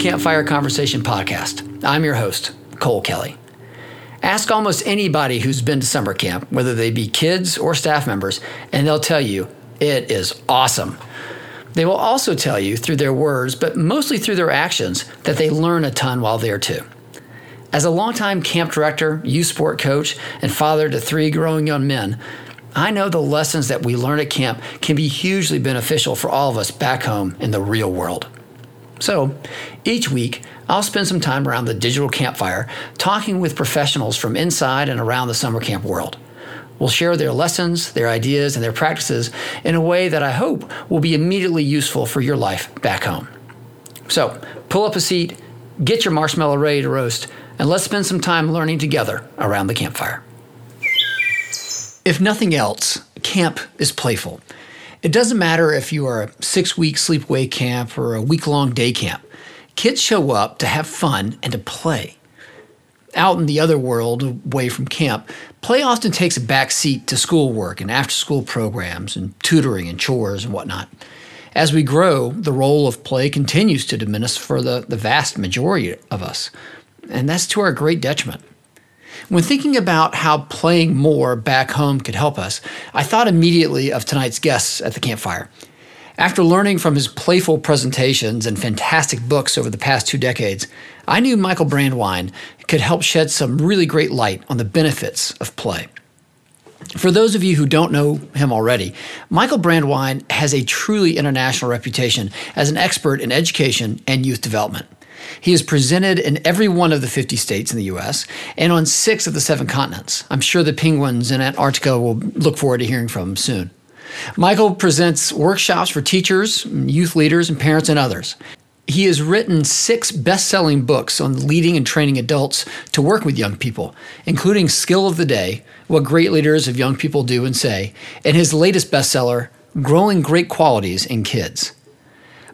Campfire Conversation Podcast. I'm your host, Cole Kelly. Ask almost anybody who's been to summer camp, whether they be kids or staff members, and they'll tell you it is awesome. They will also tell you through their words, but mostly through their actions, that they learn a ton while there too. As a longtime camp director, youth sport coach, and father to three growing young men, I know the lessons that we learn at camp can be hugely beneficial for all of us back home in the real world. So, each week, I'll spend some time around the digital campfire talking with professionals from inside and around the summer camp world. We'll share their lessons, their ideas, and their practices in a way that I hope will be immediately useful for your life back home. So, pull up a seat, get your marshmallow ready to roast, and let's spend some time learning together around the campfire. If nothing else, camp is playful. It doesn't matter if you are a six week sleepaway camp or a week long day camp. Kids show up to have fun and to play. Out in the other world, away from camp, play often takes a back seat to schoolwork and after school programs and tutoring and chores and whatnot. As we grow, the role of play continues to diminish for the, the vast majority of us, and that's to our great detriment. When thinking about how playing more back home could help us, I thought immediately of tonight's guests at the campfire. After learning from his playful presentations and fantastic books over the past two decades, I knew Michael Brandwein could help shed some really great light on the benefits of play. For those of you who don't know him already, Michael Brandwein has a truly international reputation as an expert in education and youth development. He is presented in every one of the 50 states in the U.S. and on six of the seven continents. I'm sure the penguins in Antarctica will look forward to hearing from him soon. Michael presents workshops for teachers, youth leaders, and parents and others. He has written six best selling books on leading and training adults to work with young people, including Skill of the Day What Great Leaders of Young People Do and Say, and his latest bestseller, Growing Great Qualities in Kids.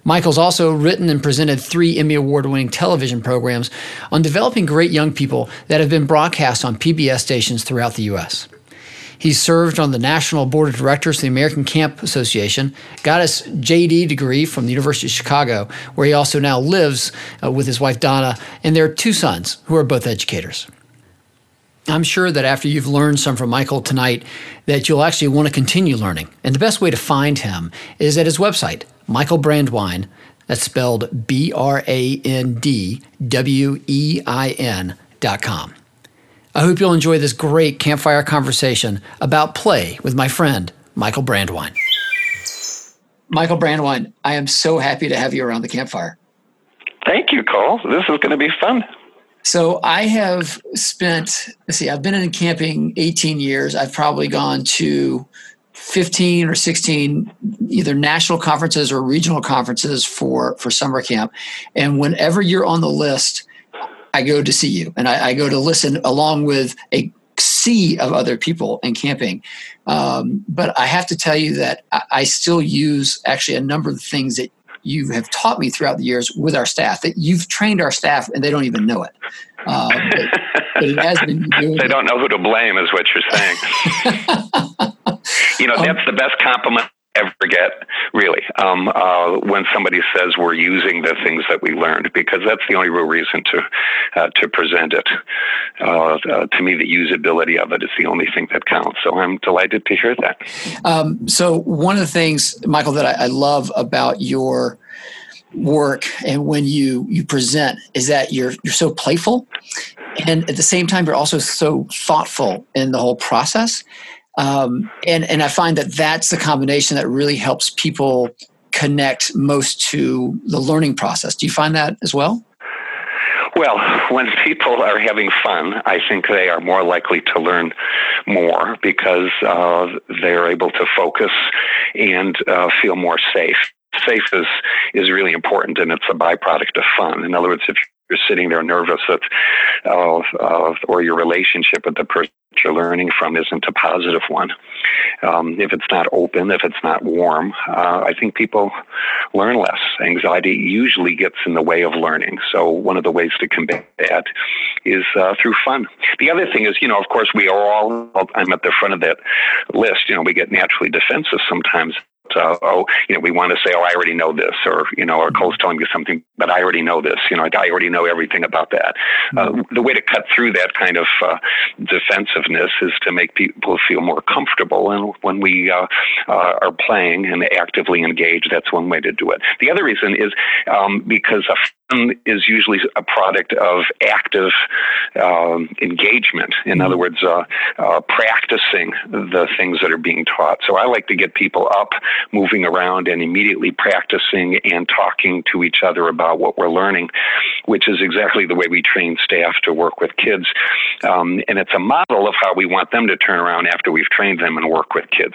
Michael's also written and presented three Emmy Award winning television programs on developing great young people that have been broadcast on PBS stations throughout the U.S. He served on the National Board of Directors of the American Camp Association, got his JD degree from the University of Chicago, where he also now lives uh, with his wife Donna and their two sons, who are both educators. I'm sure that after you've learned some from Michael tonight, that you'll actually want to continue learning. And the best way to find him is at his website, Michael Brandwein. That's spelled B R A N D W E I N dot com. I hope you'll enjoy this great campfire conversation about play with my friend, Michael Brandwein. Michael Brandwein, I am so happy to have you around the campfire. Thank you, Cole. This is going to be fun. So I have spent, let's see, I've been in camping 18 years. I've probably gone to 15 or 16 either national conferences or regional conferences for for summer camp and whenever you're on the list i go to see you and i, I go to listen along with a sea of other people in camping um, but i have to tell you that I, I still use actually a number of the things that you have taught me throughout the years with our staff that you've trained our staff and they don't even know it. Um, but, but it has been they don't know who to blame, is what you're saying. you know, that's the best compliment ever get, really, um, uh, when somebody says we're using the things that we learned, because that's the only real reason to uh, to present it. Uh, uh, to me, the usability of it is the only thing that counts. So I'm delighted to hear that. Um, so one of the things, Michael, that I, I love about your work and when you you present is that you're you're so playful and at the same time you're also so thoughtful in the whole process um, and and I find that that's the combination that really helps people connect most to the learning process. Do you find that as well? Well, when people are having fun, I think they are more likely to learn more because uh, they're able to focus and uh, feel more safe. Safe is is really important, and it's a byproduct of fun. In other words, if you're sitting there nervous that, uh, uh, or your relationship with the person you're learning from isn't a positive one. Um, if it's not open, if it's not warm, uh, I think people learn less. Anxiety usually gets in the way of learning. So one of the ways to combat that is uh, through fun. The other thing is, you know, of course, we are all, I'm at the front of that list, you know, we get naturally defensive sometimes uh, oh, you know, we want to say, oh, I already know this, or you know, or Cole's telling you something, but I already know this. You know, I already know everything about that. Uh, mm-hmm. the way to cut through that kind of uh, defensiveness is to make people feel more comfortable. And when we uh, uh, are playing and actively engaged, that's one way to do it. The other reason is um, because a is usually a product of active um, engagement. In other words, uh, uh, practicing the things that are being taught. So I like to get people up, moving around, and immediately practicing and talking to each other about what we're learning, which is exactly the way we train staff to work with kids. Um, and it's a model of how we want them to turn around after we've trained them and work with kids.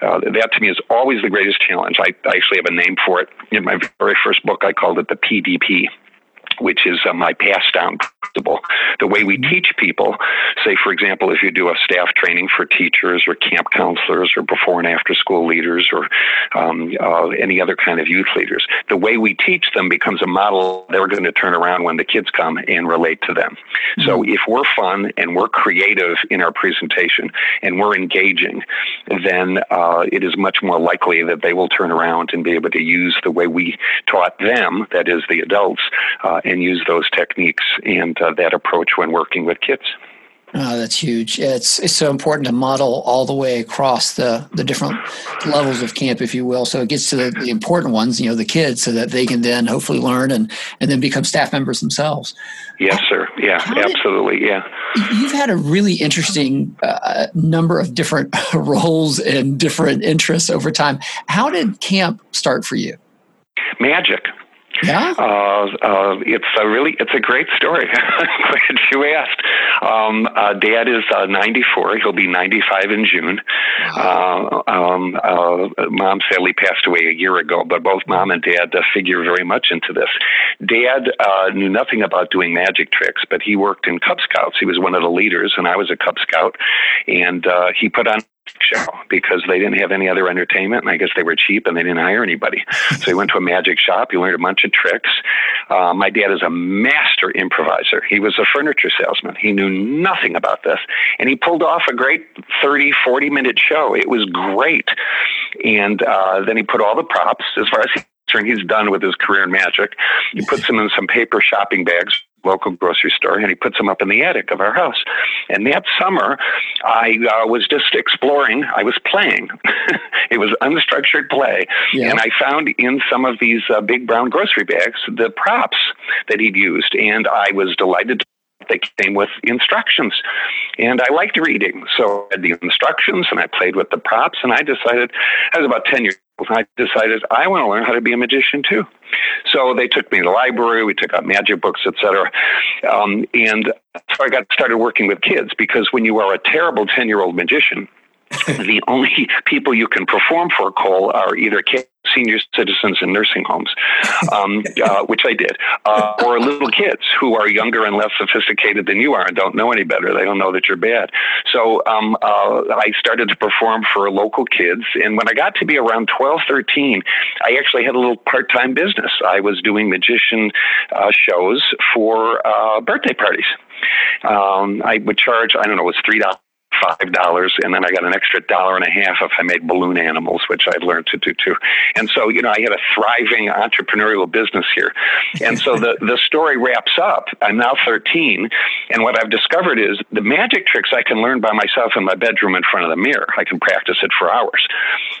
Uh, that to me is always the greatest challenge. I, I actually have a name for it. In my very first book, I called it the PDP which is uh, my pass down principle. The way we mm-hmm. teach people, say, for example, if you do a staff training for teachers or camp counselors or before and after school leaders or um, uh, any other kind of youth leaders, the way we teach them becomes a model they're going to turn around when the kids come and relate to them. Mm-hmm. So if we're fun and we're creative in our presentation and we're engaging, then uh, it is much more likely that they will turn around and be able to use the way we taught them, that is, the adults, uh, and use those techniques and uh, that approach when working with kids. Oh, that's huge. It's it's so important to model all the way across the the different levels of camp, if you will. So it gets to the, the important ones, you know, the kids, so that they can then hopefully learn and and then become staff members themselves. Yes, sir. Yeah, How absolutely. Did, yeah. You've had a really interesting uh, number of different roles and different interests over time. How did camp start for you? Magic. Yeah. Uh, uh, it's a really, it's a great story. Glad you asked. Um, uh, Dad is uh, 94. He'll be 95 in June. Wow. Uh, um, uh, mom sadly passed away a year ago, but both mom and dad figure very much into this. Dad knew nothing about doing magic tricks, but he worked in Cub Scouts. He was one of the leaders, and I was a Cub Scout, and he put on show because they didn't have any other entertainment and I guess they were cheap and they didn't hire anybody. so he went to a magic shop. He learned a bunch of tricks. Uh, my dad is a master improviser. He was a furniture salesman. He knew nothing about this and he pulled off a great 30, 40 minute show. It was great. And uh, then he put all the props as far as he he's done with his career in magic. He puts them in some paper shopping bags local grocery store and he puts them up in the attic of our house. And that summer, I uh, was just exploring. I was playing. it was unstructured play. Yeah. And I found in some of these uh, big brown grocery bags the props that he'd used. And I was delighted to they came with instructions. And I liked reading. So I had the instructions and I played with the props. And I decided, I was about 10 years old, I decided I want to learn how to be a magician too. So they took me to the library, we took out magic books, etc. Um, and so I got started working with kids because when you are a terrible 10 year old magician, the only people you can perform for Cole are either senior citizens in nursing homes, um, uh, which I did, uh, or little kids who are younger and less sophisticated than you are and don't know any better. They don't know that you're bad. So um, uh, I started to perform for local kids. And when I got to be around 12, 13, I actually had a little part time business. I was doing magician uh, shows for uh, birthday parties. Um, I would charge, I don't know, it was $3 five dollars, and then I got an extra dollar and a half if I made balloon animals, which I'd learned to do too. And so, you know, I had a thriving entrepreneurial business here. And so the the story wraps up. I'm now 13, and what I've discovered is the magic tricks I can learn by myself in my bedroom in front of the mirror. I can practice it for hours,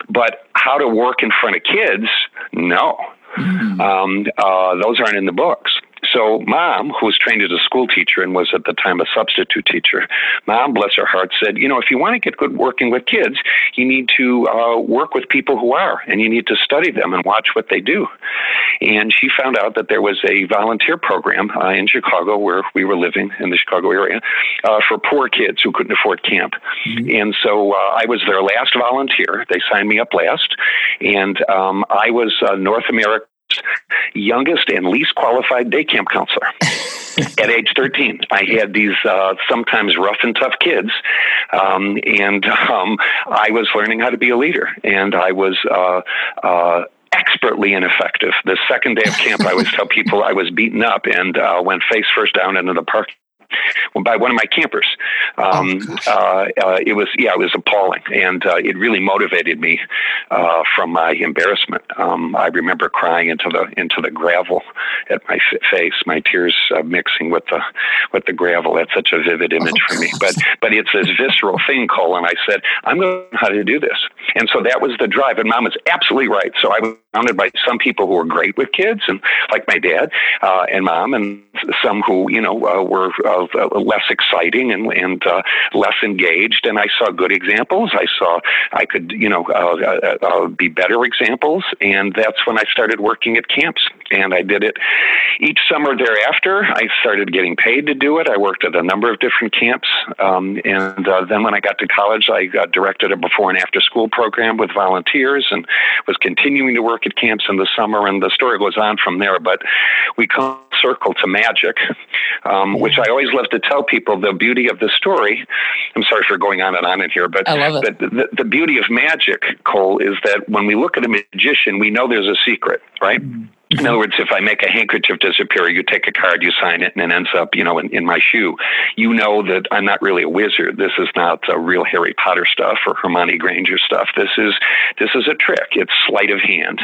but how to work in front of kids, no. Mm-hmm. Um, uh, those aren't in the books. So, mom, who was trained as a school teacher and was at the time a substitute teacher, mom, bless her heart, said, You know, if you want to get good working with kids, you need to uh, work with people who are, and you need to study them and watch what they do. And she found out that there was a volunteer program uh, in Chicago where we were living in the Chicago area uh, for poor kids who couldn't afford camp. Mm-hmm. And so uh, I was their last volunteer. They signed me up last. And um, I was North America youngest and least qualified day camp counselor. at age 13. I had these uh, sometimes rough and tough kids, um, and um, I was learning how to be a leader, and I was. Uh, uh, expertly ineffective. The second day of camp, I always tell people I was beaten up and uh, went face first down into the park by one of my campers. Um, oh, uh, uh, it was yeah, it was appalling, and uh, it really motivated me uh, from my embarrassment. Um, I remember crying into the into the gravel at my f- face, my tears uh, mixing with the with the gravel. That's such a vivid image for me. But but it's this visceral thing, Cole. And I said, I'm going to learn how to do this. And so that was the drive. And Mom was absolutely right. So I was surrounded by some people who were great with kids, and like my dad uh, and Mom, and some who you know uh, were uh, less exciting and and uh, less engaged. And I saw good examples. I saw I could you know uh, uh, uh, be better examples. And that's when I started working at camps. And I did it each summer thereafter. I started getting paid to do it. I worked at a number of different camps. Um, and uh, then when I got to college, I directed a before and after school program with volunteers and was continuing to work at camps in the summer. And the story goes on from there. But we come circle to magic, um, which I always love to tell people the beauty of the story. I'm sorry for going on and on in here, but the, the, the, beauty of magic, Cole, is that when we look at a magician, we know there's a secret, right? Mm-hmm. In other words, if I make a handkerchief disappear, you take a card, you sign it, and it ends up, you know, in, in my shoe. You know that I'm not really a wizard. This is not real Harry Potter stuff or Hermione Granger stuff. This is this is a trick. It's sleight of hand.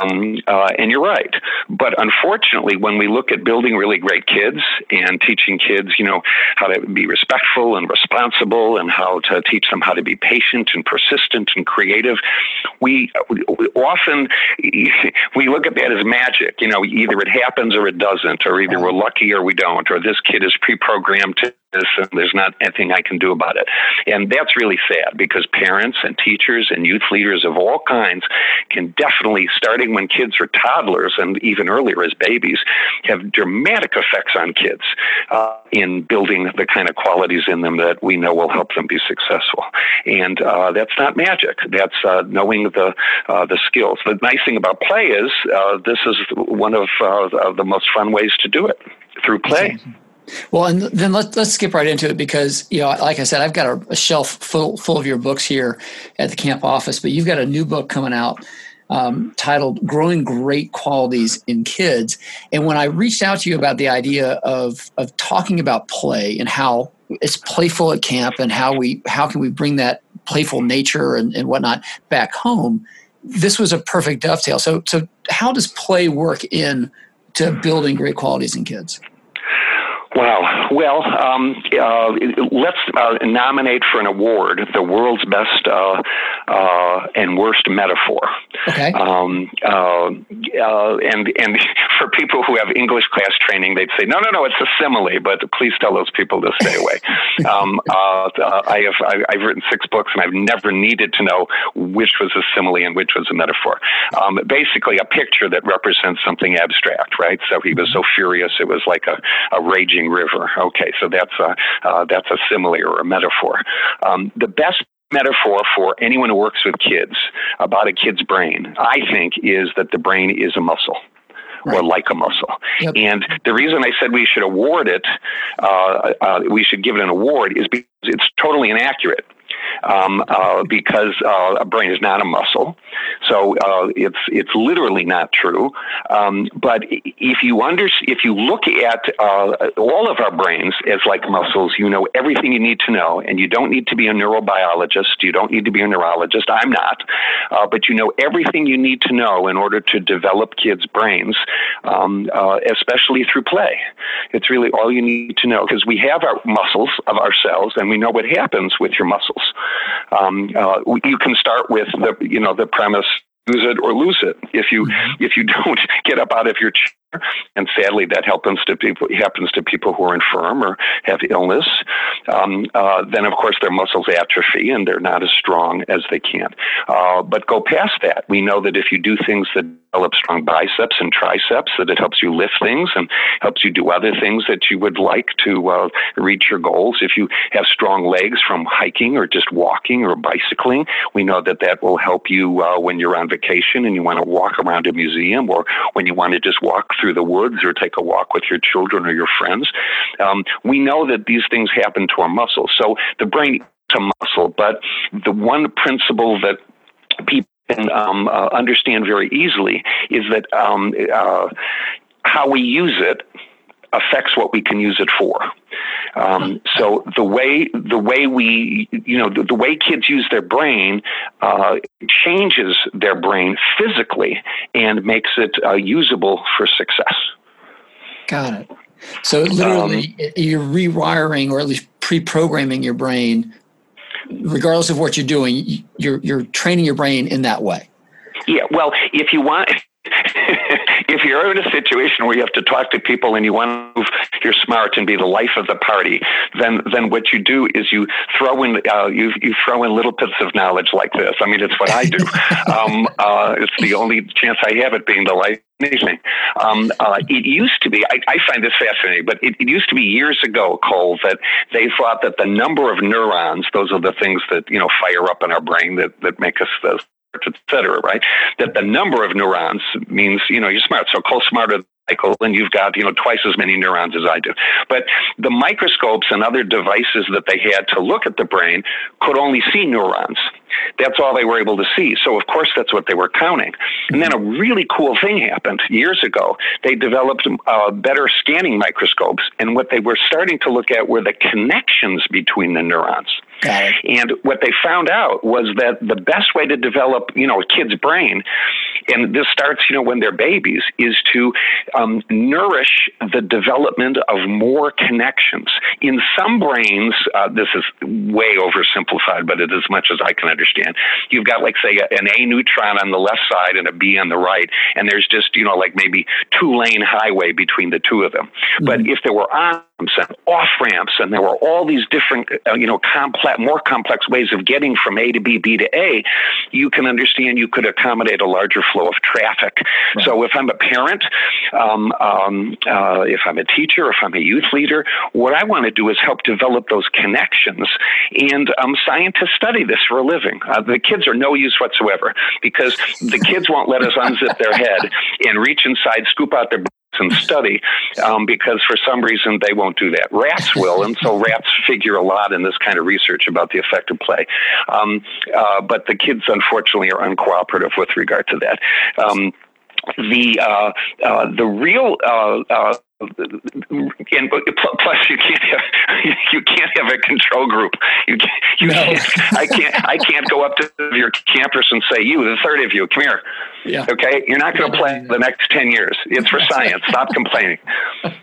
Um, uh, and you're right. But unfortunately, when we look at building really great kids and teaching kids, you know, how to be respectful and responsible and how to teach them how to be patient and persistent and creative, we, we often we look at that as magic. You know, either it happens or it doesn't, or either we're lucky or we don't, or this kid is pre-programmed to this and there's not anything I can do about it. And that's really sad because parents and teachers and youth leaders of all kinds can definitely, starting when kids are toddlers and even earlier as babies, have dramatic effects on kids uh, in building the kind of qualities in them that we know will help them be successful. And uh, that's not magic. That's uh, knowing the uh, the skills. The nice thing about play is uh, this is one of uh, the most fun ways to do it through play. Well, and then let's let's skip right into it because you know, like I said, I've got a, a, shelf full full of your books here at the camp office, but you've got a new book coming out um, titled "Growing Great Qualities in Kids." And when I reached out to you about the idea of of talking about play and how it's playful at camp and how we how can we bring that playful nature and, and whatnot back home, this was a perfect dovetail. So so how does play work in to building great qualities in kids? Wow. Well, um, uh, let's uh, nominate for an award the world's best uh, uh and worst metaphor. Okay. Um, uh, uh, and and for people who have English class training, they'd say, no, no, no, it's a simile. But please tell those people to stay away. um, I have I've written six books, and I've never needed to know which was a simile and which was a metaphor. Um, basically, a picture that represents something abstract, right? So he was so furious, it was like a, a raging raging river. Okay, so that's a uh, that's a simile or a metaphor. Um, the best metaphor for anyone who works with kids about a kid's brain, I think, is that the brain is a muscle. Right. or like a muscle. Yep. And the reason I said we should award it, uh, uh, we should give it an award, is because it's totally inaccurate um, uh, because uh, a brain is not a muscle. So uh, it's it's literally not true. Um, but if you under if you look at uh, all of our brains as like muscles, you know everything you need to know, and you don't need to be a neurobiologist. You don't need to be a neurologist. I'm not, uh, but you know everything you need to know in order to develop kids' brains, um, especially through play. It's really all you need to know because we have our muscles of ourselves, and we know what happens with your muscles. Um, uh, you can start with the you know the premise use it or lose it. If you mm-hmm. if you don't get up out of your chair and sadly that happens to people happens to people who are infirm or have illness. Um, uh, then of course their muscles atrophy and they're not as strong as they can. Uh, but go past that. We know that if you do things that develop strong biceps and triceps, that it helps you lift things and helps you do other things that you would like to uh, reach your goals. If you have strong legs from hiking or just walking or bicycling, we know that that will help you uh, when you're on vacation and you want to walk around a museum or when you want to just walk through the woods or take a walk with your children or your friends. Um, we know that these things happen to our muscles. So the brain is a muscle, but the one principle that people can um, uh, understand very easily is that um, uh, how we use it affects what we can use it for. Um, so the way the way we you know the, the way kids use their brain uh, changes their brain physically and makes it uh, usable for success. Got it. So literally, um, you're rewiring or at least pre-programming your brain, regardless of what you're doing. You're you're training your brain in that way. Yeah. Well, if you want, if you're in a situation where you have to talk to people and you want to you're smart and be the life of the party, then then what you do is you throw in uh, you you throw in little bits of knowledge like this. I mean, it's what I do. um, uh, it's the only chance I have at being the life anything. Um, uh, it used to be, I, I, find this fascinating, but it, it, used to be years ago, Cole, that they thought that the number of neurons, those are the things that, you know, fire up in our brain that, that make us the et cetera, right? That the number of neurons means, you know, you're smart. So Cole's smarter Michael, and you've got, you know, twice as many neurons as I do. But the microscopes and other devices that they had to look at the brain could only see neurons. That's all they were able to see. So, of course, that's what they were counting. And then a really cool thing happened years ago. They developed uh, better scanning microscopes, and what they were starting to look at were the connections between the neurons. And what they found out was that the best way to develop, you know, a kid's brain, and this starts, you know, when they're babies, is to um, nourish the development of more connections. In some brains, uh, this is way oversimplified, but it is as much as I can understand. You've got, like, say, an A neuron on the left side and a B on the right, and there's just, you know, like maybe two lane highway between the two of them. Mm-hmm. But if there were on and off ramps, and there were all these different, uh, you know, complex, more complex ways of getting from A to B, B to A. You can understand you could accommodate a larger flow of traffic. Right. So if I'm a parent, um, um, uh, if I'm a teacher, if I'm a youth leader, what I want to do is help develop those connections. And um, scientists study this for a living. Uh, the kids are no use whatsoever because the kids won't let us unzip their head and reach inside, scoop out their and study um, because for some reason they won't do that. Rats will, and so rats figure a lot in this kind of research about the effect of play. Um, uh, but the kids, unfortunately, are uncooperative with regard to that. Um, the uh, uh, the real uh, uh and plus you can't have you can't have a control group. You can't, you no. can't, I can't I can't go up to your campus and say you the third of you come here. Yeah. Okay, you're not going to play the next ten years. It's for science. Stop complaining.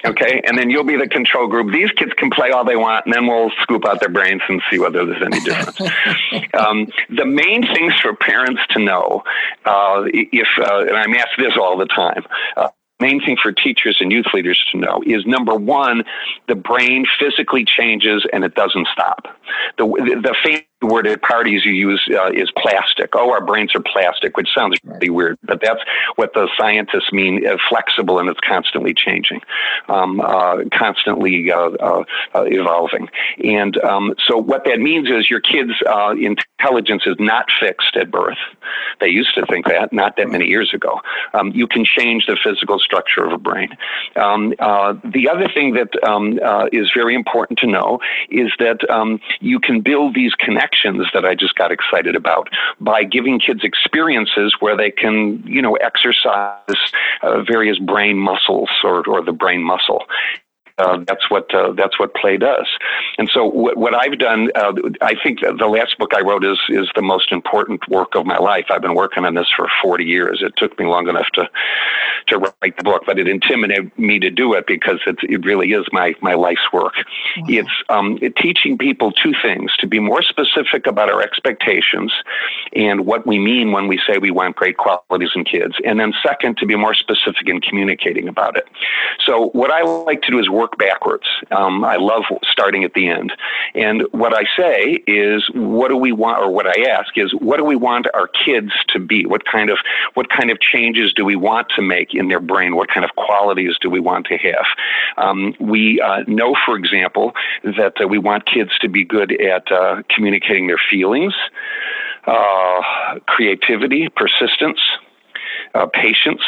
Okay, and then you'll be the control group. These kids can play all they want, and then we'll scoop out their brains and see whether there's any difference. um, the main things for parents to know, uh, if uh, and I'm asked this all the time. Uh, main thing for teachers and youth leaders to know is number one, the brain physically changes and it doesn't stop. The, the fancy word at parties you use uh, is plastic. Oh, our brains are plastic, which sounds really weird, but that's what the scientists mean uh, flexible and it's constantly changing, um, uh, constantly uh, uh, uh, evolving. And um, so what that means is your kid's intelligence is not fixed at birth. They used to think that not that many years ago. Um, you can change the physical structure of a brain. Um, the other thing that um, is very important to know is that um, you can build these connections that I just got excited about by giving kids experiences where they can, you know, exercise uh, various brain muscles or, or the brain muscle. Uh, that's what uh, that's what play does. And so what, what I've done, uh, I think the last book I wrote is is the most important work of my life. I've been working on this for 40 years. It took me long enough to to write the book, but it intimidated me to do it because it, it really is my my life's work. Wow. It's um, it teaching people two things: to be more specific about our expectations and what we mean when we say we want great qualities in kids, and then second, to be more specific in communicating about it. So what I like to do is work work backwards. Um, I love starting at the end. And what I say is, what do we want, or what I ask is, what do we want our kids to be? What kind of what kind of changes do we want to make in their brain? What kind of qualities do we want to have? Um, we uh, know, for example, that uh, we want kids to be good at uh, communicating their feelings, uh, creativity, persistence, uh, patience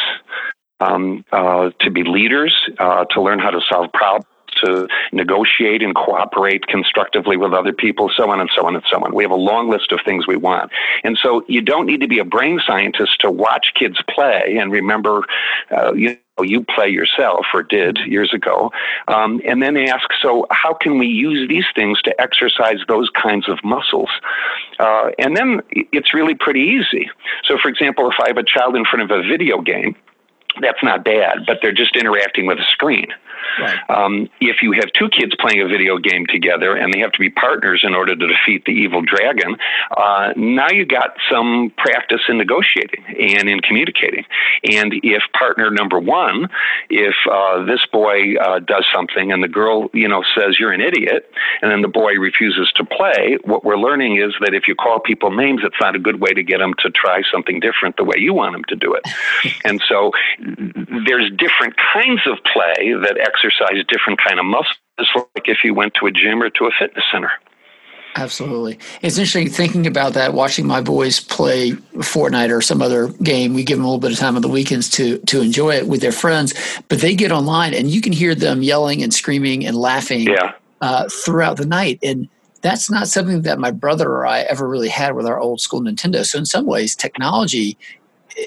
um, uh, to be leaders, uh, to learn how to solve problems, to negotiate and cooperate constructively with other people, so on and so on and so on. We have a long list of things we want. And so you don't need to be a brain scientist to watch kids play and remember, uh, you you play yourself or did years ago, um, and then ask, so how can we use these things to exercise those kinds of muscles? Uh, and then it's really pretty easy. So, for example, if I have a child in front of a video game, that's not bad, but they're just interacting with a screen. Right. Um, if you have two kids playing a video game together and they have to be partners in order to defeat the evil dragon, uh, now you've got some practice in negotiating and in communicating. And if partner number one, if uh, this boy uh, does something and the girl, you know, says you're an idiot, and then the boy refuses to play, what we're learning is that if you call people names, it's not a good way to get them to try something different the way you want them to do it. and so there's different kinds of play that exercise different kind of muscles, like if you went to a gym or to a fitness center. Absolutely. It's interesting thinking about that, watching my boys play Fortnite or some other game. We give them a little bit of time on the weekends to to enjoy it with their friends, but they get online and you can hear them yelling and screaming and laughing yeah. uh, throughout the night. And that's not something that my brother or I ever really had with our old school Nintendo. So in some ways, technology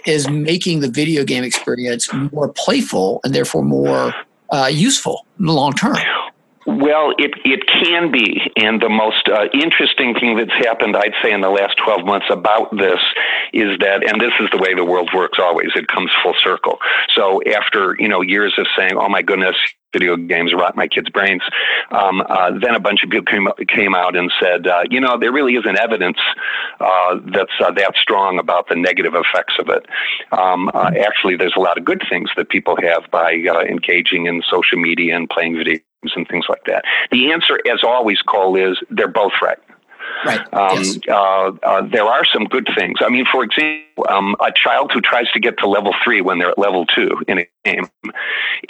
is making the video game experience more playful and therefore more uh, useful in the long term. Well, it, it can be. And the most uh, interesting thing that's happened, I'd say, in the last 12 months about this is that, and this is the way the world works always, it comes full circle. So after, you know, years of saying, oh my goodness, video games rot my kids' brains. Um, uh, then a bunch of people came, came out and said, uh, you know, there really isn't evidence uh, that's uh, that strong about the negative effects of it. Um, uh, actually, there's a lot of good things that people have by uh, engaging in social media and playing video games and things like that. The answer, as always, Cole, is they're both right. Right. Um, yes. uh, uh, there are some good things. I mean, for example, um, a child who tries to get to level three when they're at level two in a game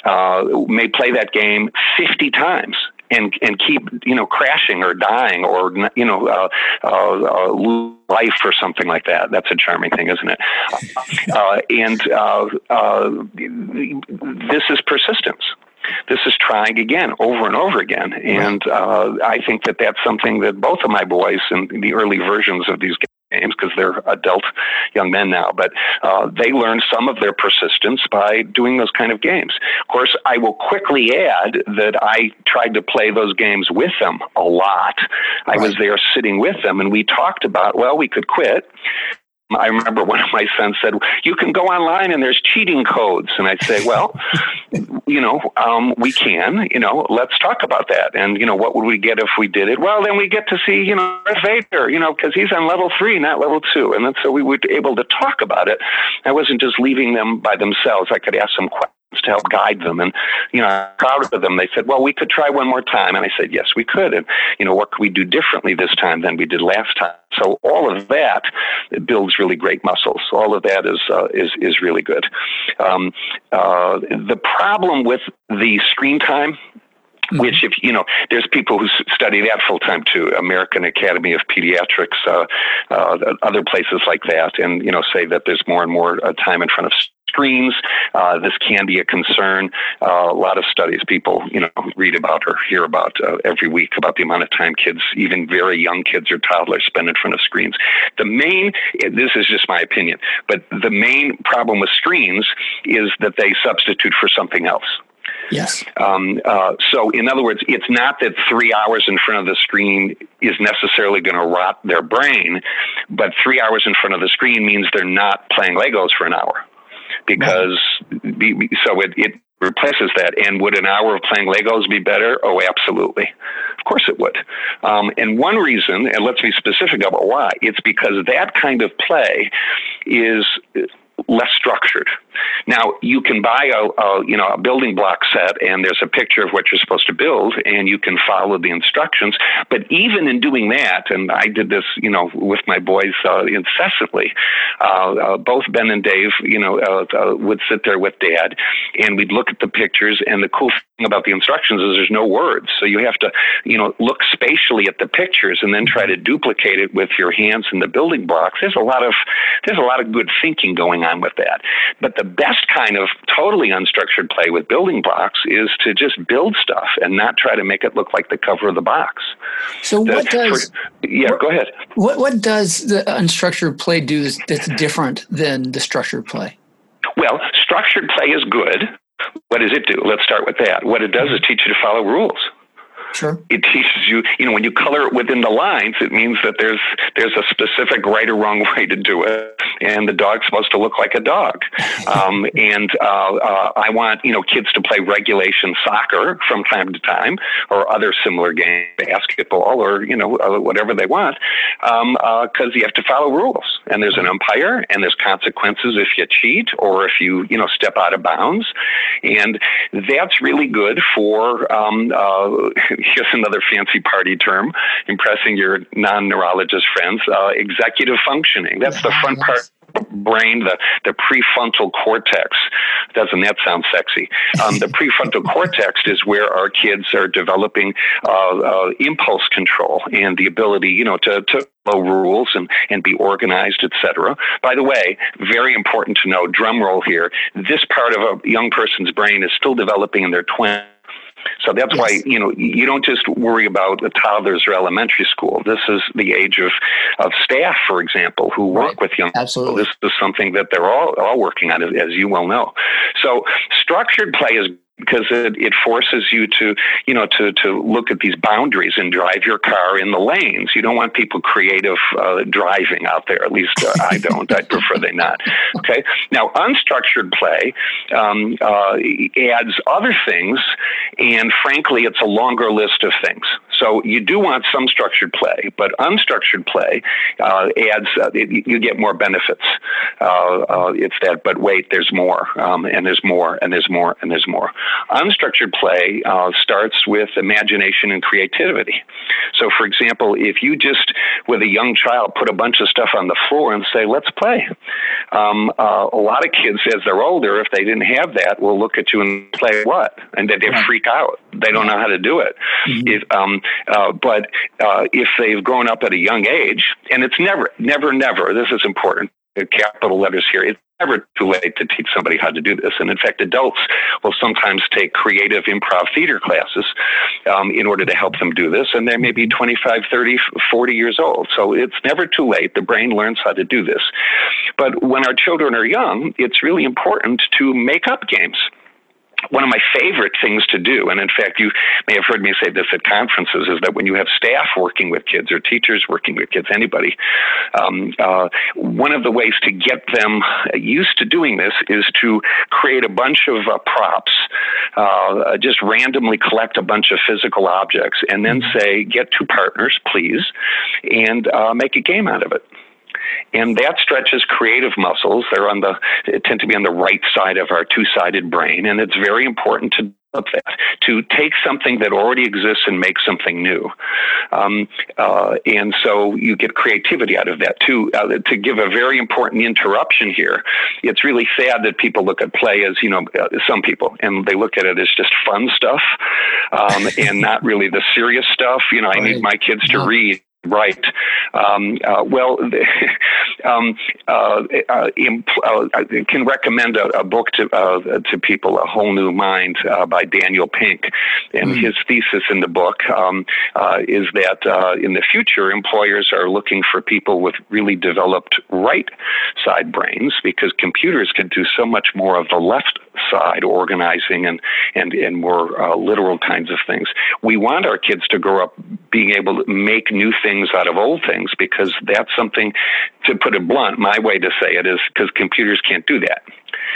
uh, may play that game 50 times and and keep you know crashing or dying or you know uh, uh, uh, life or something like that. That's a charming thing, isn't it? Uh, and uh, uh, this is persistence this is trying again over and over again. And uh, I think that that's something that both of my boys in the early versions of these games, because they're adult young men now, but uh, they learned some of their persistence by doing those kind of games. Of course, I will quickly add that I tried to play those games with them a lot. I right. was there sitting with them, and we talked about, well, we could quit I remember one of my sons said, "You can go online and there's cheating codes," and I say, "Well, you know, um, we can. You know, let's talk about that. And you know, what would we get if we did it? Well, then we get to see, you know, Darth Vader. You know, because he's on level three, not level two, and then so we were able to talk about it. I wasn't just leaving them by themselves. I could ask them questions to help guide them. And, you know, I'm proud of them. They said, well, we could try one more time. And I said, yes, we could. And, you know, what could we do differently this time than we did last time? So all of that builds really great muscles. All of that is, uh, is, is really good. Um, uh, the problem with the screen time mm-hmm. which if you know there's people who study that full time too american academy of pediatrics uh, uh, other places like that and you know say that there's more and more uh, time in front of screens. Uh, this can be a concern. Uh, a lot of studies people, you know, read about or hear about uh, every week about the amount of time kids, even very young kids or toddlers, spend in front of screens. The main, this is just my opinion, but the main problem with screens is that they substitute for something else. Yes. Um, uh, so, in other words, it's not that three hours in front of the screen is necessarily going to rot their brain, but three hours in front of the screen means they're not playing Legos for an hour because right. so it, it replaces that. And would an hour of playing Legos be better? Oh, absolutely. Of course it would. Um, and one reason, and let's be specific about why, it's because that kind of play is less structured. Now you can buy a, a, you know a building block set, and there's a picture of what you're supposed to build, and you can follow the instructions. But even in doing that, and I did this you know with my boys uh, incessantly. Uh, uh, both Ben and Dave, you know, uh, uh, would sit there with Dad, and we'd look at the pictures. And the cool thing about the instructions is there's no words, so you have to you know look spatially at the pictures and then try to duplicate it with your hands in the building blocks. There's a lot of there's a lot of good thinking going on with that. But the best kind of totally unstructured play with building blocks is to just build stuff and not try to make it look like the cover of the box. So what does for, yeah, what, go ahead. What what does the unstructured play do that's different than the structured play? Well, structured play is good what does it do? Let's start with that. What it does is teach you to follow rules. Sure. It teaches you, you know, when you color it within the lines, it means that there's there's a specific right or wrong way to do it, and the dog's supposed to look like a dog. Um, and uh, uh, I want you know kids to play regulation soccer from time to time, or other similar games, basketball, or you know uh, whatever they want, because um, uh, you have to follow rules. And there's an umpire, and there's consequences if you cheat or if you you know step out of bounds, and that's really good for um, uh, here's another fancy party term, impressing your non neurologist friends, uh, executive functioning. That's the front part brain, the, the prefrontal cortex. Doesn't that sound sexy? Um, the prefrontal cortex is where our kids are developing uh, uh, impulse control and the ability, you know, to, to follow rules and, and be organized, etc. By the way, very important to know, drum roll here, this part of a young person's brain is still developing in their 20s so that's yes. why you know you don't just worry about the toddlers or elementary school. This is the age of, of staff, for example, who work right. with young Absolutely. people. This is something that they're all all working on, as you well know. So structured play is because it, it forces you to, you know, to, to look at these boundaries and drive your car in the lanes. You don't want people creative uh, driving out there. At least uh, I don't. I prefer they not. Okay. Now, unstructured play um, uh, adds other things, and frankly, it's a longer list of things. So you do want some structured play, but unstructured play uh, adds. Uh, you get more benefits. Uh, it's that, but wait, there's more, um, and there's more, and there's more, and there's more. Unstructured play uh, starts with imagination and creativity. So, for example, if you just, with a young child, put a bunch of stuff on the floor and say, let's play, um, uh, a lot of kids, as they're older, if they didn't have that, will look at you and play what? And then they freak out. They don't know how to do it. Mm-hmm. If, um, uh, but uh, if they've grown up at a young age, and it's never, never, never, this is important, capital letters here. It's never too late to teach somebody how to do this. And in fact, adults will sometimes take creative improv theater classes um, in order to help them do this. And they may be 25, 30, 40 years old. So it's never too late. The brain learns how to do this. But when our children are young, it's really important to make up games one of my favorite things to do, and in fact, you may have heard me say this at conferences, is that when you have staff working with kids or teachers working with kids, anybody, um, uh, one of the ways to get them used to doing this is to create a bunch of uh, props, uh, just randomly collect a bunch of physical objects, and then mm-hmm. say, get two partners, please, and uh, make a game out of it and that stretches creative muscles. They're on the tend to be on the right side of our two-sided brain, and it's very important to develop that to take something that already exists and make something new. Um, uh, and so you get creativity out of that too. Uh, to give a very important interruption here, it's really sad that people look at play as you know uh, some people, and they look at it as just fun stuff, um, and not really the serious stuff. You know, I need my kids to read Right. Um, uh, well, um, uh, uh, imp- uh, I can recommend a, a book to uh, to people, "A Whole New Mind" uh, by Daniel Pink, and mm. his thesis in the book um, is that in the future, employers are looking for people with really developed right side brains because computers can do so much more of the left side, organizing and and and more literal kinds of things. We want our kids to grow up being able to make new things out of old things because that's something, to put it blunt, my way to say it is because computers can't do that.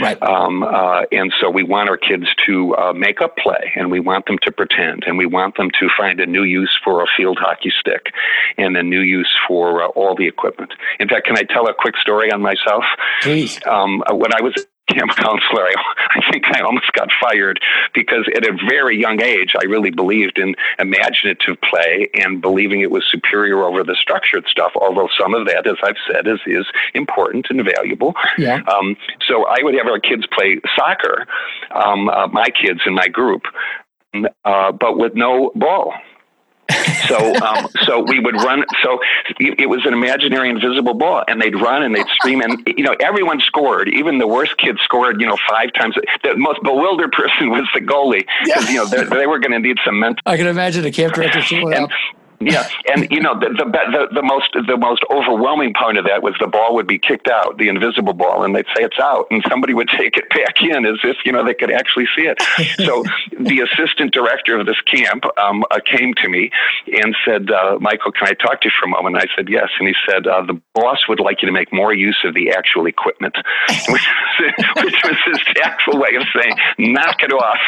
Right. Um, uh, and so we want our kids to uh, make up play and we want them to pretend and we want them to find a new use for a field hockey stick and a new use for uh, all the equipment. In fact, can I tell a quick story on myself? Please. Um, when I was camp counselor, I, I think I almost got fired because at a very young age, I really believed in imaginative play and believing it was superior over the structured stuff. Although some of that, as I've said, is is important and valuable. Yeah. Um, so I would have our kids play soccer, um, uh, my kids in my group, uh, but with no ball so um, so we would run. So it was an imaginary invisible ball, and they'd run and they'd scream, and you know everyone scored. Even the worst kid scored. You know five times. The most bewildered person was the goalie because you know they, they were going to need some mental. I can imagine the camp director and, Yeah, and you know the, the the the most the most overwhelming part of that was the ball would be kicked out, the invisible ball, and they'd say it's out, and somebody would take it back in as if you know they could actually see it. so the assistant director of this camp um, uh, came to me and said, uh, "Michael, can I talk to you for a moment?" I said, "Yes," and he said, uh, "The boss would like you to make more use of the actual equipment," which, which was his tactful way of saying, "Knock it off.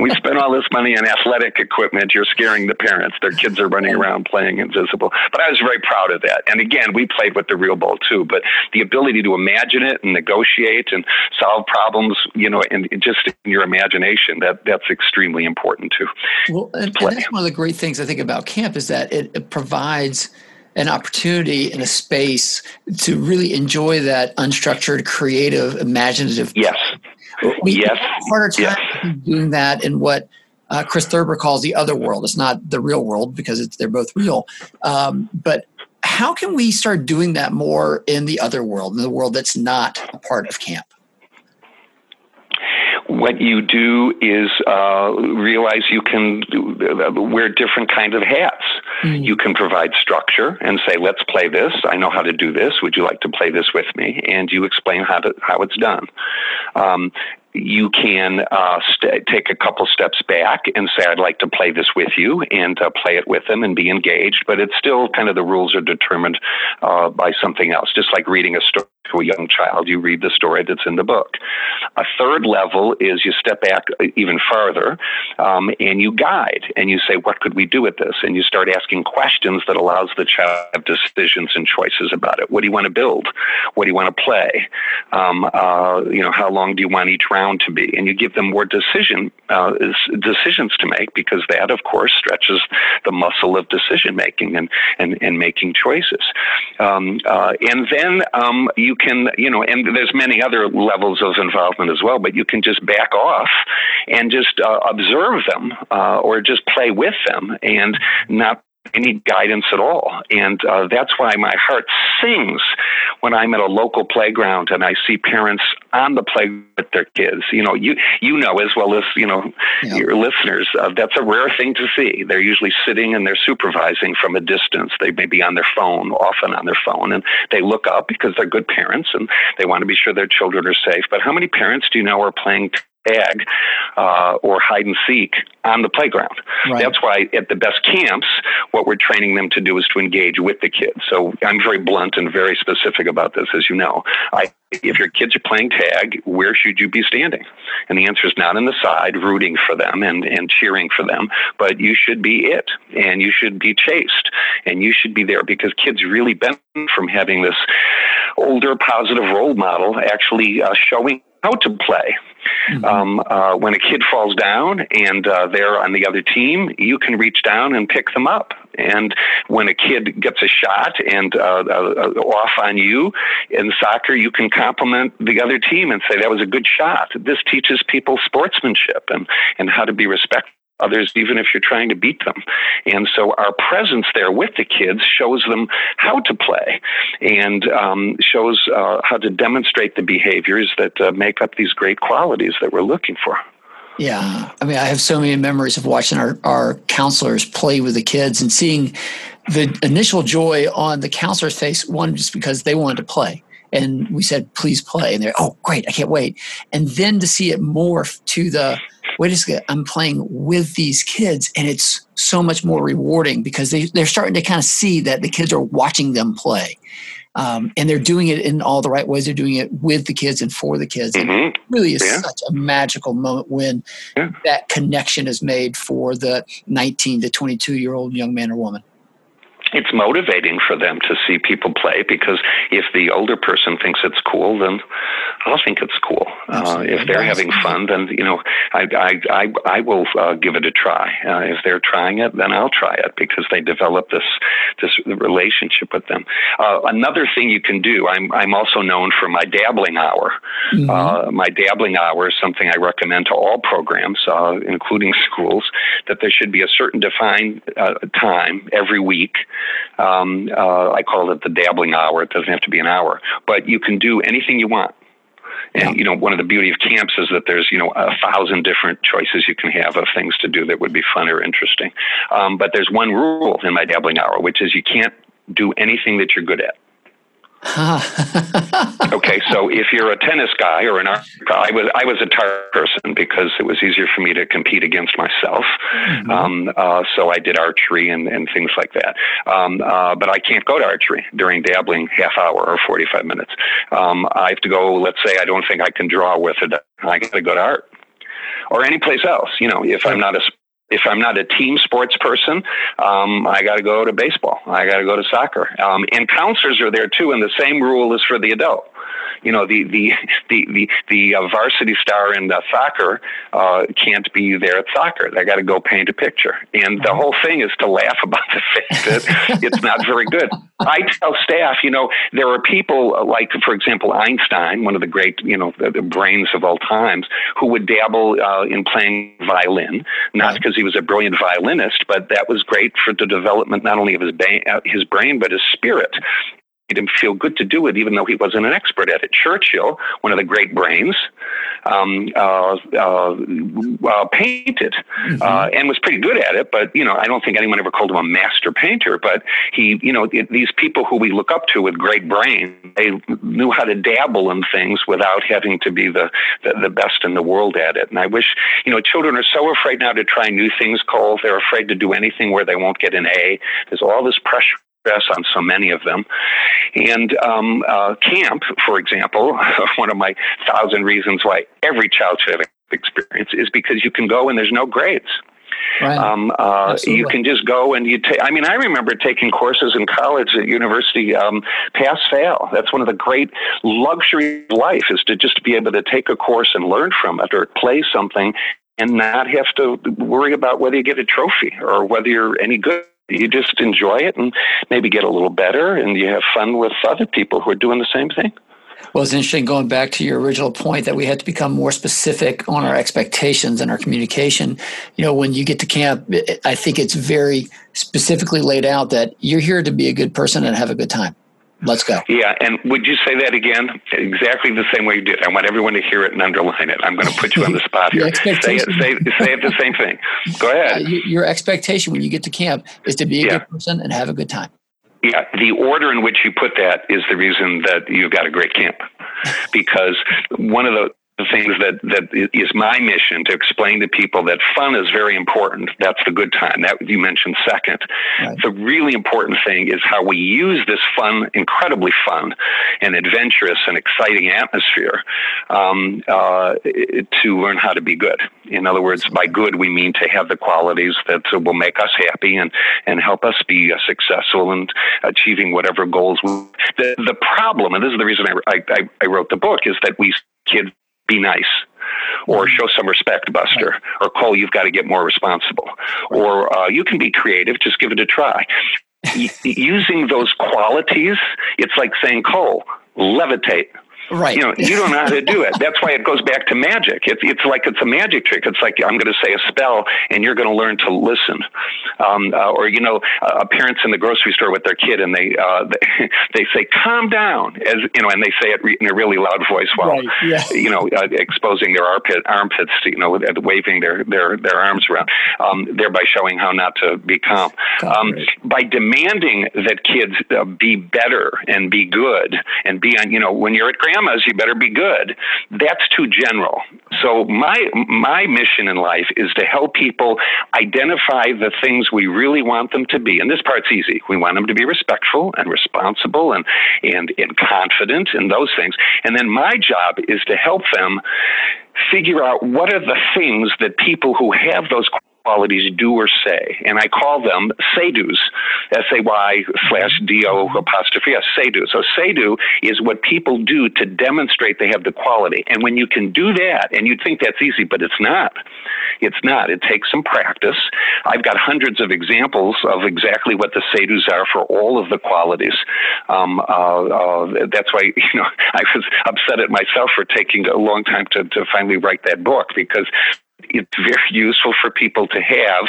We spent all this money on athletic equipment. You're scaring the parents. Their kids are running around." Playing invisible. But I was very proud of that. And again, we played with the real ball too. But the ability to imagine it and negotiate and solve problems, you know, and just in your imagination, that that's extremely important too. Well, and, and that's one of the great things I think about camp is that it, it provides an opportunity and a space to really enjoy that unstructured, creative, imaginative. Yes. We yes. harder time yes. doing that in what uh, Chris Thurber calls the other world. It's not the real world because they're both real. Um, but how can we start doing that more in the other world, in the world that's not a part of camp? what you do is uh, realize you can wear different kinds of hats. Mm. You can provide structure and say, "Let's play this. I know how to do this. Would you like to play this with me?" And you explain how to how it's done. Um, you can uh, st- take a couple steps back and say, I'd like to play this with you and uh, play it with them and be engaged, but it's still kind of the rules are determined uh, by something else, just like reading a story to a young child, you read the story that's in the book. A third level is you step back even farther um, and you guide and you say, What could we do with this? And you start asking questions that allows the child to have decisions and choices about it. What do you want to build? What do you want to play? Um, uh, you know, how long do you want each round? to be, and you give them more decision uh, decisions to make because that, of course, stretches the muscle of decision making and and, and making choices. Um, uh, and then um, you can, you know, and there's many other levels of involvement as well, but you can just back off and just uh, observe them uh, or just play with them and not any guidance at all. And uh, that's why my heart sings when I'm at a local playground and I see parents on the play with their kids. You know, you you know as well as you know yeah. your listeners. Uh, that's a rare thing to see. They're usually sitting and they're supervising from a distance. They may be on their phone, often on their phone, and they look up because they're good parents and they want to be sure their children are safe. But how many parents do you know are playing? Tag uh, or hide and seek on the playground. Right. That's why at the best camps, what we're training them to do is to engage with the kids. So I'm very blunt and very specific about this, as you know. I, if your kids are playing tag, where should you be standing? And the answer is not on the side, rooting for them and, and cheering for them, but you should be it, and you should be chased, and you should be there because kids really benefit from having this older positive role model actually uh, showing how to play. Mm-hmm. Um, uh, when a kid falls down and uh, they're on the other team, you can reach down and pick them up. And when a kid gets a shot and uh, uh, off on you in soccer, you can compliment the other team and say that was a good shot. This teaches people sportsmanship and, and how to be respectful others, even if you're trying to beat them. And so our presence there with the kids shows them how to play and um, shows uh, how to demonstrate the behaviors that uh, make up these great qualities that we're looking for. Yeah. I mean, I have so many memories of watching our, our counselors play with the kids and seeing the initial joy on the counselor's face, one, just because they wanted to play and we said please play and they're oh great i can't wait and then to see it morph to the wait a second, I'm playing with these kids and it's so much more rewarding because they, they're starting to kind of see that the kids are watching them play. Um, and they're doing it in all the right ways. They're doing it with the kids and for the kids. Mm-hmm. it really is yeah. such a magical moment when yeah. that connection is made for the 19 to 22 year old young man or woman it's motivating for them to see people play because if the older person thinks it's cool, then I'll think it's cool. Uh, if they're having fun, then you know I I I, I will uh, give it a try. Uh, if they're trying it, then I'll try it because they develop this this relationship with them. Uh, another thing you can do. I'm I'm also known for my dabbling hour. Mm-hmm. Uh, my dabbling hour is something I recommend to all programs, uh, including schools, that there should be a certain defined time every week um, uh, I call it the dabbling hour. It doesn't have to be an hour, but you can do anything you want. And you know, one of the beauty of camps is that there's you know a thousand different choices you can have of things to do that would be fun or interesting. Um, but there's one rule in my dabbling hour, which is you can't do anything that you're good at. okay, so if you're a tennis guy or an art, I was I was a tar person because it was easier for me to compete against myself. Mm-hmm. Um, uh, so I did archery and, and things like that. Um, uh, but I can't go to archery during dabbling half hour or 45 minutes. Um, I have to go. Let's say I don't think I can draw with it. I got to go to art or any place else. You know, if I'm not a if I'm not a team sports person, um, I got to go to baseball. I got to go to soccer. Um, and counselors are there too, and the same rule is for the adult you know the the the the, the uh, varsity star in the soccer uh, can't be there at soccer. They got to go paint a picture, and the whole thing is to laugh about the fact that it's not very good. I tell staff, you know, there are people uh, like, for example, Einstein, one of the great, you know, the, the brains of all times, who would dabble uh, in playing violin, not because he was a brilliant violinist, but that was great for the development not only of his, ba- uh, his brain but his spirit made him feel good to do it, even though he wasn't an expert at it. Churchill, one of the great brains, um, uh, uh, uh, painted mm-hmm. Uh, and was pretty good at it. But you know, I don't think anyone ever called him a master painter. But he, you know, these people who we look up to with great brains, they knew how to dabble in things without having to be the, the, the best in the world at it. And I wish, you know, children are so afraid now to try new things. Cole, they're afraid to do anything where they won't get an A. There's all this pressure on so many of them. And um, uh, camp, for example, one of my thousand reasons why every child should have experience is because you can go and there's no grades. Right. Um, uh, you can just go and you take. I mean, I remember taking courses in college at university, um, pass fail. That's one of the great luxury of life is to just be able to take a course and learn from it or play something and not have to worry about whether you get a trophy or whether you're any good you just enjoy it and maybe get a little better and you have fun with other people who are doing the same thing. Well, it's interesting going back to your original point that we have to become more specific on our expectations and our communication. You know, when you get to camp, I think it's very specifically laid out that you're here to be a good person and have a good time. Let's go. Yeah, and would you say that again? Exactly the same way you did. I want everyone to hear it and underline it. I'm going to put you on the spot here. say it. Say, say it the same thing. Go ahead. Uh, your expectation when you get to camp is to be a yeah. good person and have a good time. Yeah, the order in which you put that is the reason that you've got a great camp. Because one of the the things that that is my mission to explain to people that fun is very important. That's the good time. That you mentioned second. Right. The really important thing is how we use this fun, incredibly fun, and adventurous and exciting atmosphere um, uh, to learn how to be good. In other words, by good we mean to have the qualities that will make us happy and and help us be uh, successful in achieving whatever goals. We, the the problem, and this is the reason I I, I wrote the book, is that we kids be nice or show some respect, Buster, or Cole, you've got to get more responsible, or uh, you can be creative, just give it a try. using those qualities, it's like saying, Cole, levitate. Right. You know, you don't know how to do it. That's why it goes back to magic. It's it's like it's a magic trick. It's like I'm going to say a spell, and you're going to learn to listen. Um, uh, or you know, uh, parents in the grocery store with their kid, and they uh, they, they say "calm down," as you know, and they say it re- in a really loud voice while right. yeah. you know uh, exposing their armpit armpits, you know, waving their their their arms around, um, thereby showing how not to be calm. Um, by demanding that kids uh, be better and be good and be on, you know, when you're at grand you better be good. That's too general. So my my mission in life is to help people identify the things we really want them to be. And this part's easy. We want them to be respectful and responsible and and, and confident and those things. And then my job is to help them figure out what are the things that people who have those qualities do or say. And I call them say-dos, S-A-Y slash D-O apostrophe S, say-do. So say-do is what people do to demonstrate they have the quality. And when you can do that, and you'd think that's easy, but it's not. It's not. It takes some practice. I've got hundreds of examples of exactly what the say-dos are for all of the qualities. Um, uh, uh, that's why, you know, I was upset at myself for taking a long time to, to finally write that book because it's very useful for people to have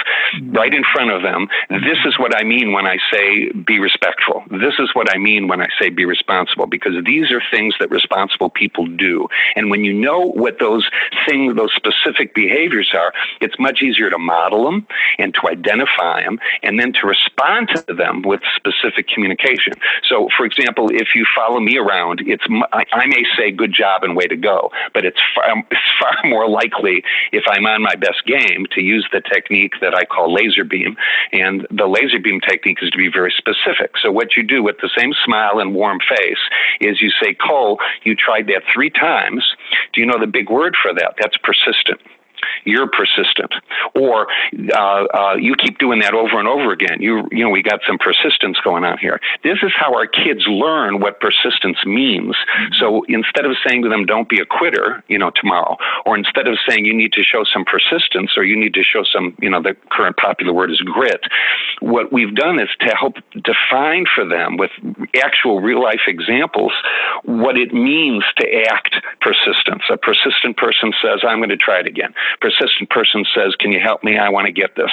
right in front of them. This is what I mean when I say be respectful. This is what I mean when I say be responsible, because these are things that responsible people do. And when you know what those things, those specific behaviors are, it's much easier to model them and to identify them and then to respond to them with specific communication. So, for example, if you follow me around, it's I may say good job and way to go, but it's far, it's far more likely if I'm on my best game to use the technique that I call laser beam. And the laser beam technique is to be very specific. So what you do with the same smile and warm face is you say, Cole, you tried that three times. Do you know the big word for that? That's persistent you're persistent, or uh, uh, you keep doing that over and over again. You you know we got some persistence going on here. This is how our kids learn what persistence means. So instead of saying to them, "Don't be a quitter," you know, tomorrow, or instead of saying you need to show some persistence or you need to show some, you know, the current popular word is grit. What we've done is to help define for them with actual real life examples what it means to act persistence. A persistent person says, "I'm going to try it again." Persistent person says, "Can you help me? I want to get this."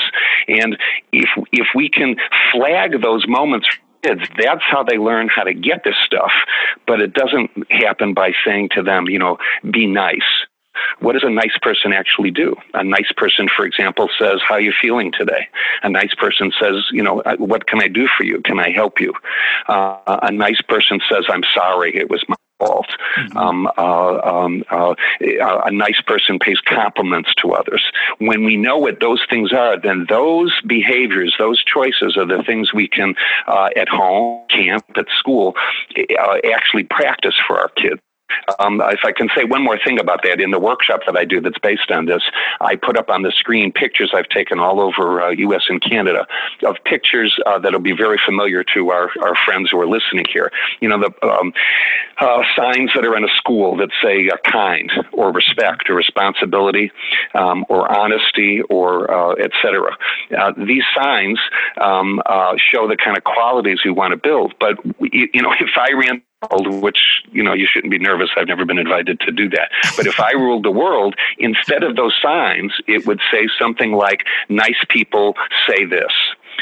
And if if we can flag those moments kids, that's how they learn how to get this stuff. But it doesn't happen by saying to them, you know, be nice. What does a nice person actually do? A nice person, for example, says, How are you feeling today? A nice person says, You know, what can I do for you? Can I help you? Uh, a nice person says, I'm sorry, it was my fault. Mm-hmm. Um, uh, um, uh, a nice person pays compliments to others. When we know what those things are, then those behaviors, those choices are the things we can, uh, at home, camp, at school, uh, actually practice for our kids. Um, if I can say one more thing about that, in the workshop that I do that's based on this, I put up on the screen pictures I've taken all over uh, U.S. and Canada of pictures uh, that'll be very familiar to our, our friends who are listening here. You know, the um, uh, signs that are in a school that say uh, kind or respect or responsibility um, or honesty or uh, etc. Uh, these signs um, show the kind of qualities we want to build. But you know, if I ran which you know you shouldn't be nervous. I've never been invited to do that. But if I ruled the world, instead of those signs, it would say something like, "Nice people say this."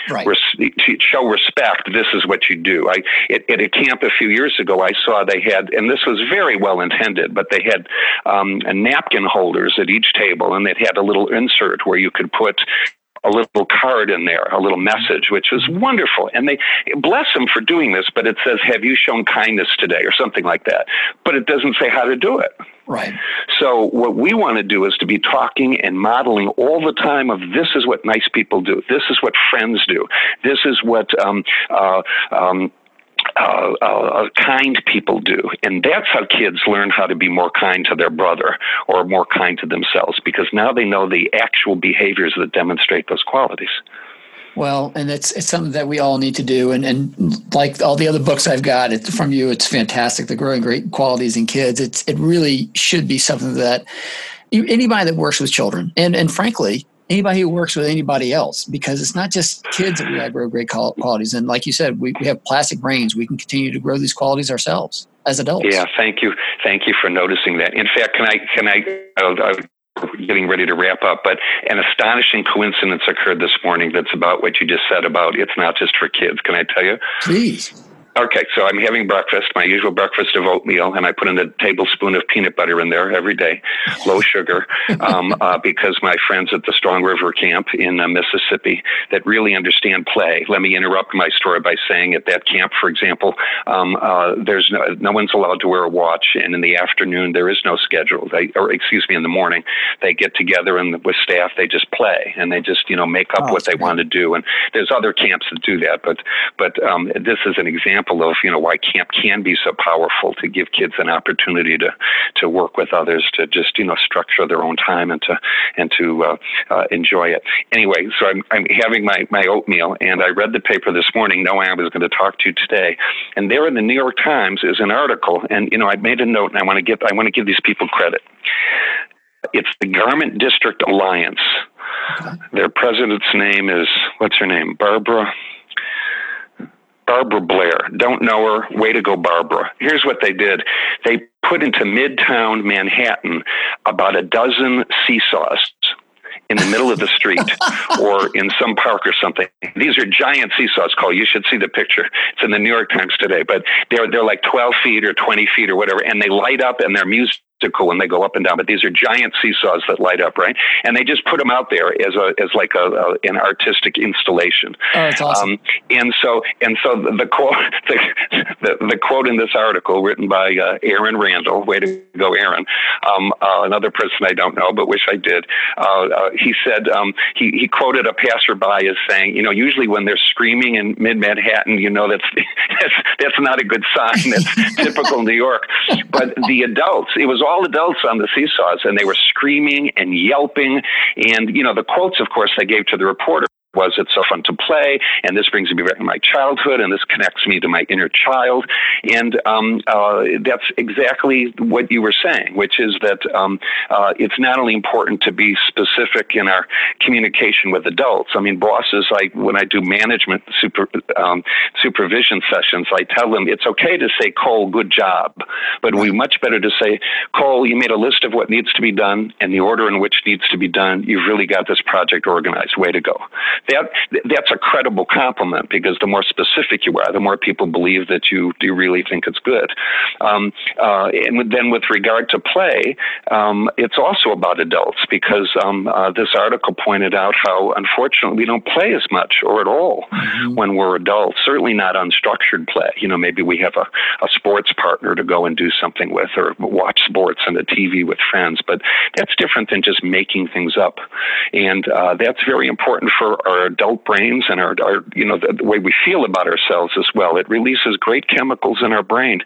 Right. Res- show respect, this is what you do. I at, at, a camp a few years ago, I saw they had, and this was very well intended, but they had um, napkin holders at each table, and they had a little insert where you could put a little card in there, a little message, which was wonderful. And they bless them for doing this, but it says, Have you shown kindness today? or something like that. But it doesn't say how to do it. Right. So what we want to do is to be talking and modeling all the time of this is what nice people do. This is what friends do. This is what um, uh, um, uh, uh, kind people do. And that's how kids learn how to be more kind to their brother or more kind to themselves because now they know the actual behaviors that demonstrate those qualities. Well, and it's it's something that we all need to do, and and like all the other books I've got it, from you, it's fantastic. The growing great qualities in kids. It's it really should be something that anybody that works with children, and and frankly, anybody who works with anybody else because it's not just kids that we grow great qualities. And like you said, we, we have plastic brains. We can continue to grow these qualities ourselves as adults. Yeah, thank you. Thank you for noticing that. In fact, can I, can I, uh, getting ready to wrap up, but an astonishing coincidence occurred this morning that's about what you just said about it's not just for kids. Can I tell you? Please. Okay, so I'm having breakfast, my usual breakfast of oatmeal, and I put in a tablespoon of peanut butter in there every day, low sugar, um, uh, because my friends at the Strong River Camp in uh, Mississippi that really understand play. Let me interrupt my story by saying at that camp, for example, um, uh, there's no, no one's allowed to wear a watch, and in the afternoon there is no schedule. They, or excuse me, in the morning they get together and with staff they just play and they just you know make up oh, what they great. want to do. And there's other camps that do that, but but um, this is an example example of you know why camp can be so powerful to give kids an opportunity to to work with others to just you know structure their own time and to and to uh, uh, enjoy it. Anyway, so I'm I'm having my my oatmeal and I read the paper this morning knowing I was going to talk to you today, and there in the New York Times is an article, and you know I made a note and I want to get I want to give these people credit. It's the Garment District Alliance. Their president's name is what's her name? Barbara Barbara Blair. Don't know her. Way to go, Barbara. Here's what they did they put into midtown Manhattan about a dozen seesaws in the middle of the street or in some park or something. These are giant seesaws, Cole. You should see the picture. It's in the New York Times today, but they're they're like 12 feet or 20 feet or whatever, and they light up and they're music when they go up and down, but these are giant seesaws that light up, right? And they just put them out there as a as like a, a an artistic installation. Oh, that's awesome. Um, and so and so the, the quote the, the, the, quote in this article written by uh, Aaron Randle, way to go, Aaron, um, uh, another person I don't know but wish I did. Uh, uh he said um, he he quoted a passerby as saying, you know, usually when they're screaming in mid Manhattan, you know that's that's that's not a good sign. That's typical New York. But the adults, it was all all adults on the seesaws, and they were screaming and yelping. And, you know, the quotes, of course, they gave to the reporter was it so fun to play? And this brings me back to my childhood and this connects me to my inner child. And um, uh, that's exactly what you were saying which is that um, uh, it's not only important to be specific in our communication with adults. I mean bosses like when i do management super, um, supervision sessions i tell them it's okay to say cole good job. But we much better to say cole you made a list of what needs to be done and the order in which needs to be done. You've really got this project organized. Way to go that that's a credible compliment because the more specific you are, the more people believe that you you really think it's good. Um, uh, and then with regard to play, um, it's also about adults because um, uh, this article pointed out how unfortunately we don't play as much or at all mm-hmm. when we're adults. Certainly not unstructured play. You know, maybe we have a, a sports partner to go and do something with, or watch sports on the TV with friends. But that's different than just making things up, and uh, that's very important for our adult brains and our, our you know, the, the, way we feel about ourselves as well. It releases great chemicals in our brain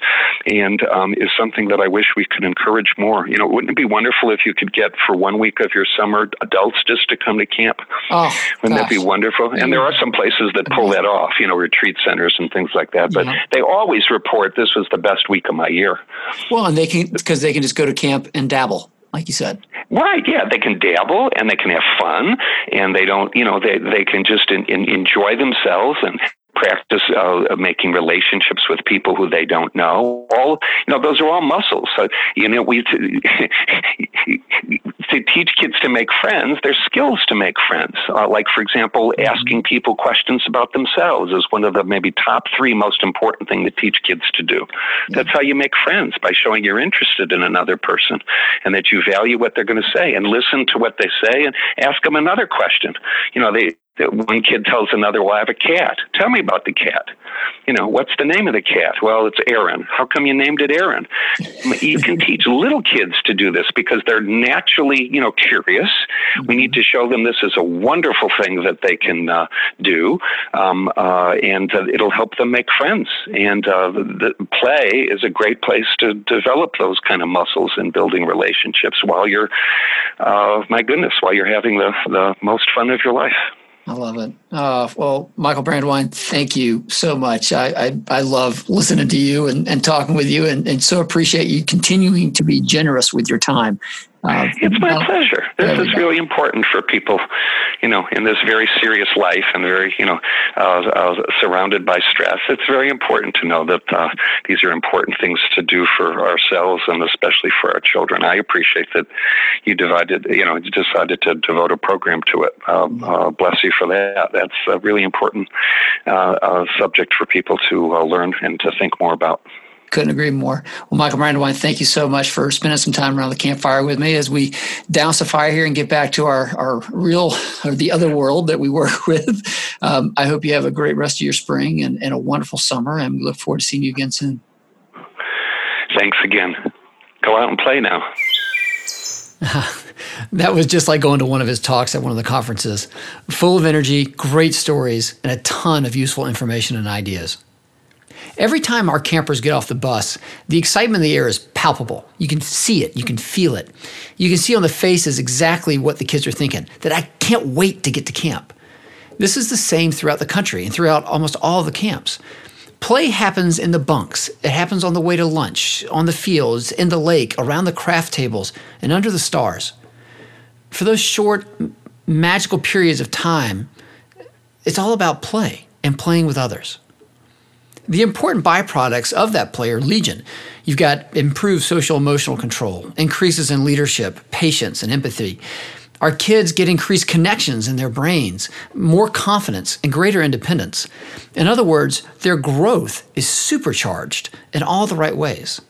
and um, is something that I wish we could encourage more. You know, wouldn't it be wonderful if you could get for one week of your summer adults just to come to camp? Oh, wouldn't gosh. that be wonderful? And there are some places that pull that off, you know, retreat centers and things like that. But yeah. they always report this was the best week of my year. Well, and they can, because they can just go to camp and dabble like you said. Right. Yeah, they can dabble and they can have fun, and they don't. You know, they they can just in, in, enjoy themselves and practice uh, making relationships with people who they don't know. All you know, those are all muscles. So you know, we to, to teach kids to make friends. There's skills to make friends. Uh, like for example, mm-hmm. asking people questions about themselves is one of the maybe top three most important thing to teach kids to do. That's how you make friends by showing you're interested in another person and that you value what they're going to say and listen to what they say and ask them another question. You know, they one kid tells another, Well, I have a cat. Tell me about the cat. You know, what's the name of the cat? Well, it's Aaron. How come you named it Aaron? you can teach little kids to do this because they're naturally, you know, curious. We need to show them this is a wonderful thing that they can uh, do, um, uh, and uh, it'll help them make friends. And uh, the play is a great place to develop those kind of muscles in building relationships while you're, uh, my goodness, while you're having the, the most fun of your life. I love it. Uh, well, Michael Brandwein, thank you so much. I, I, I love listening to you and, and talking with you, and, and so appreciate you continuing to be generous with your time uh, it's my pleasure. This is really important for people, you know, in this very serious life and very, you know, uh, uh, surrounded by stress. It's very important to know that uh, these are important things to do for ourselves and especially for our children. I appreciate that you divided, you know, decided to devote a program to it. Um, uh, bless you for that. That's a really important uh, subject for people to learn and to think more about. Couldn't agree more. Well, Michael Brandwein, thank you so much for spending some time around the campfire with me as we douse the fire here and get back to our, our real or the other world that we work with. Um, I hope you have a great rest of your spring and, and a wonderful summer, and we look forward to seeing you again soon. Thanks again. Go out and play now. that was just like going to one of his talks at one of the conferences. Full of energy, great stories, and a ton of useful information and ideas. Every time our campers get off the bus, the excitement in the air is palpable. You can see it, you can feel it. You can see on the faces exactly what the kids are thinking that I can't wait to get to camp. This is the same throughout the country and throughout almost all the camps. Play happens in the bunks. It happens on the way to lunch, on the fields, in the lake, around the craft tables, and under the stars. For those short, magical periods of time, it's all about play and playing with others. The important byproducts of that play are legion. You've got improved social emotional control, increases in leadership, patience, and empathy. Our kids get increased connections in their brains, more confidence, and greater independence. In other words, their growth is supercharged in all the right ways.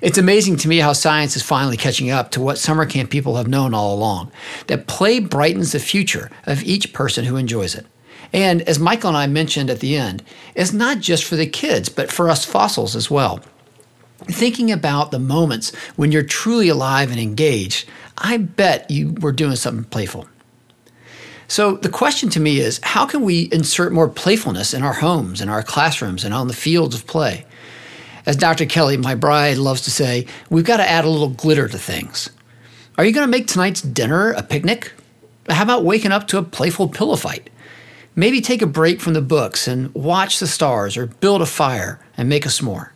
It's amazing to me how science is finally catching up to what summer camp people have known all along that play brightens the future of each person who enjoys it. And as Michael and I mentioned at the end, it's not just for the kids, but for us fossils as well. Thinking about the moments when you're truly alive and engaged, I bet you were doing something playful. So the question to me is how can we insert more playfulness in our homes, in our classrooms, and on the fields of play? As Dr. Kelly, my bride, loves to say, we've got to add a little glitter to things. Are you going to make tonight's dinner a picnic? How about waking up to a playful pillow fight? Maybe take a break from the books and watch the stars or build a fire and make a s'more.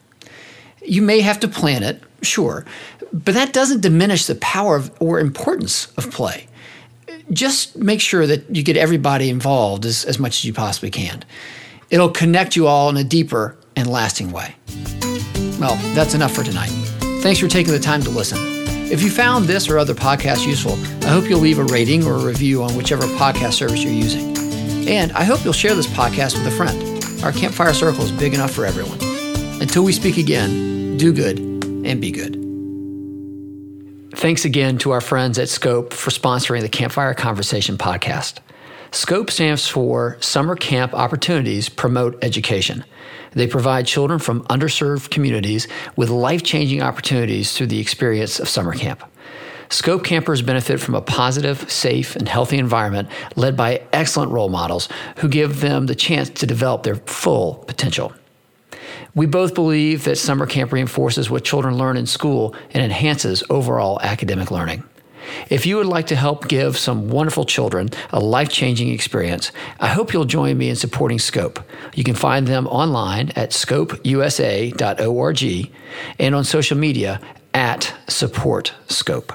You may have to plan it, sure, but that doesn't diminish the power of, or importance of play. Just make sure that you get everybody involved as, as much as you possibly can. It'll connect you all in a deeper and lasting way. Well, that's enough for tonight. Thanks for taking the time to listen. If you found this or other podcasts useful, I hope you'll leave a rating or a review on whichever podcast service you're using. And I hope you'll share this podcast with a friend. Our campfire circle is big enough for everyone. Until we speak again, do good and be good. Thanks again to our friends at Scope for sponsoring the Campfire Conversation podcast. SCOPE stands for Summer Camp Opportunities Promote Education. They provide children from underserved communities with life changing opportunities through the experience of summer camp. Scope campers benefit from a positive, safe, and healthy environment led by excellent role models who give them the chance to develop their full potential. We both believe that summer camp reinforces what children learn in school and enhances overall academic learning. If you would like to help give some wonderful children a life changing experience, I hope you'll join me in supporting Scope. You can find them online at scopeusa.org and on social media at Support Scope.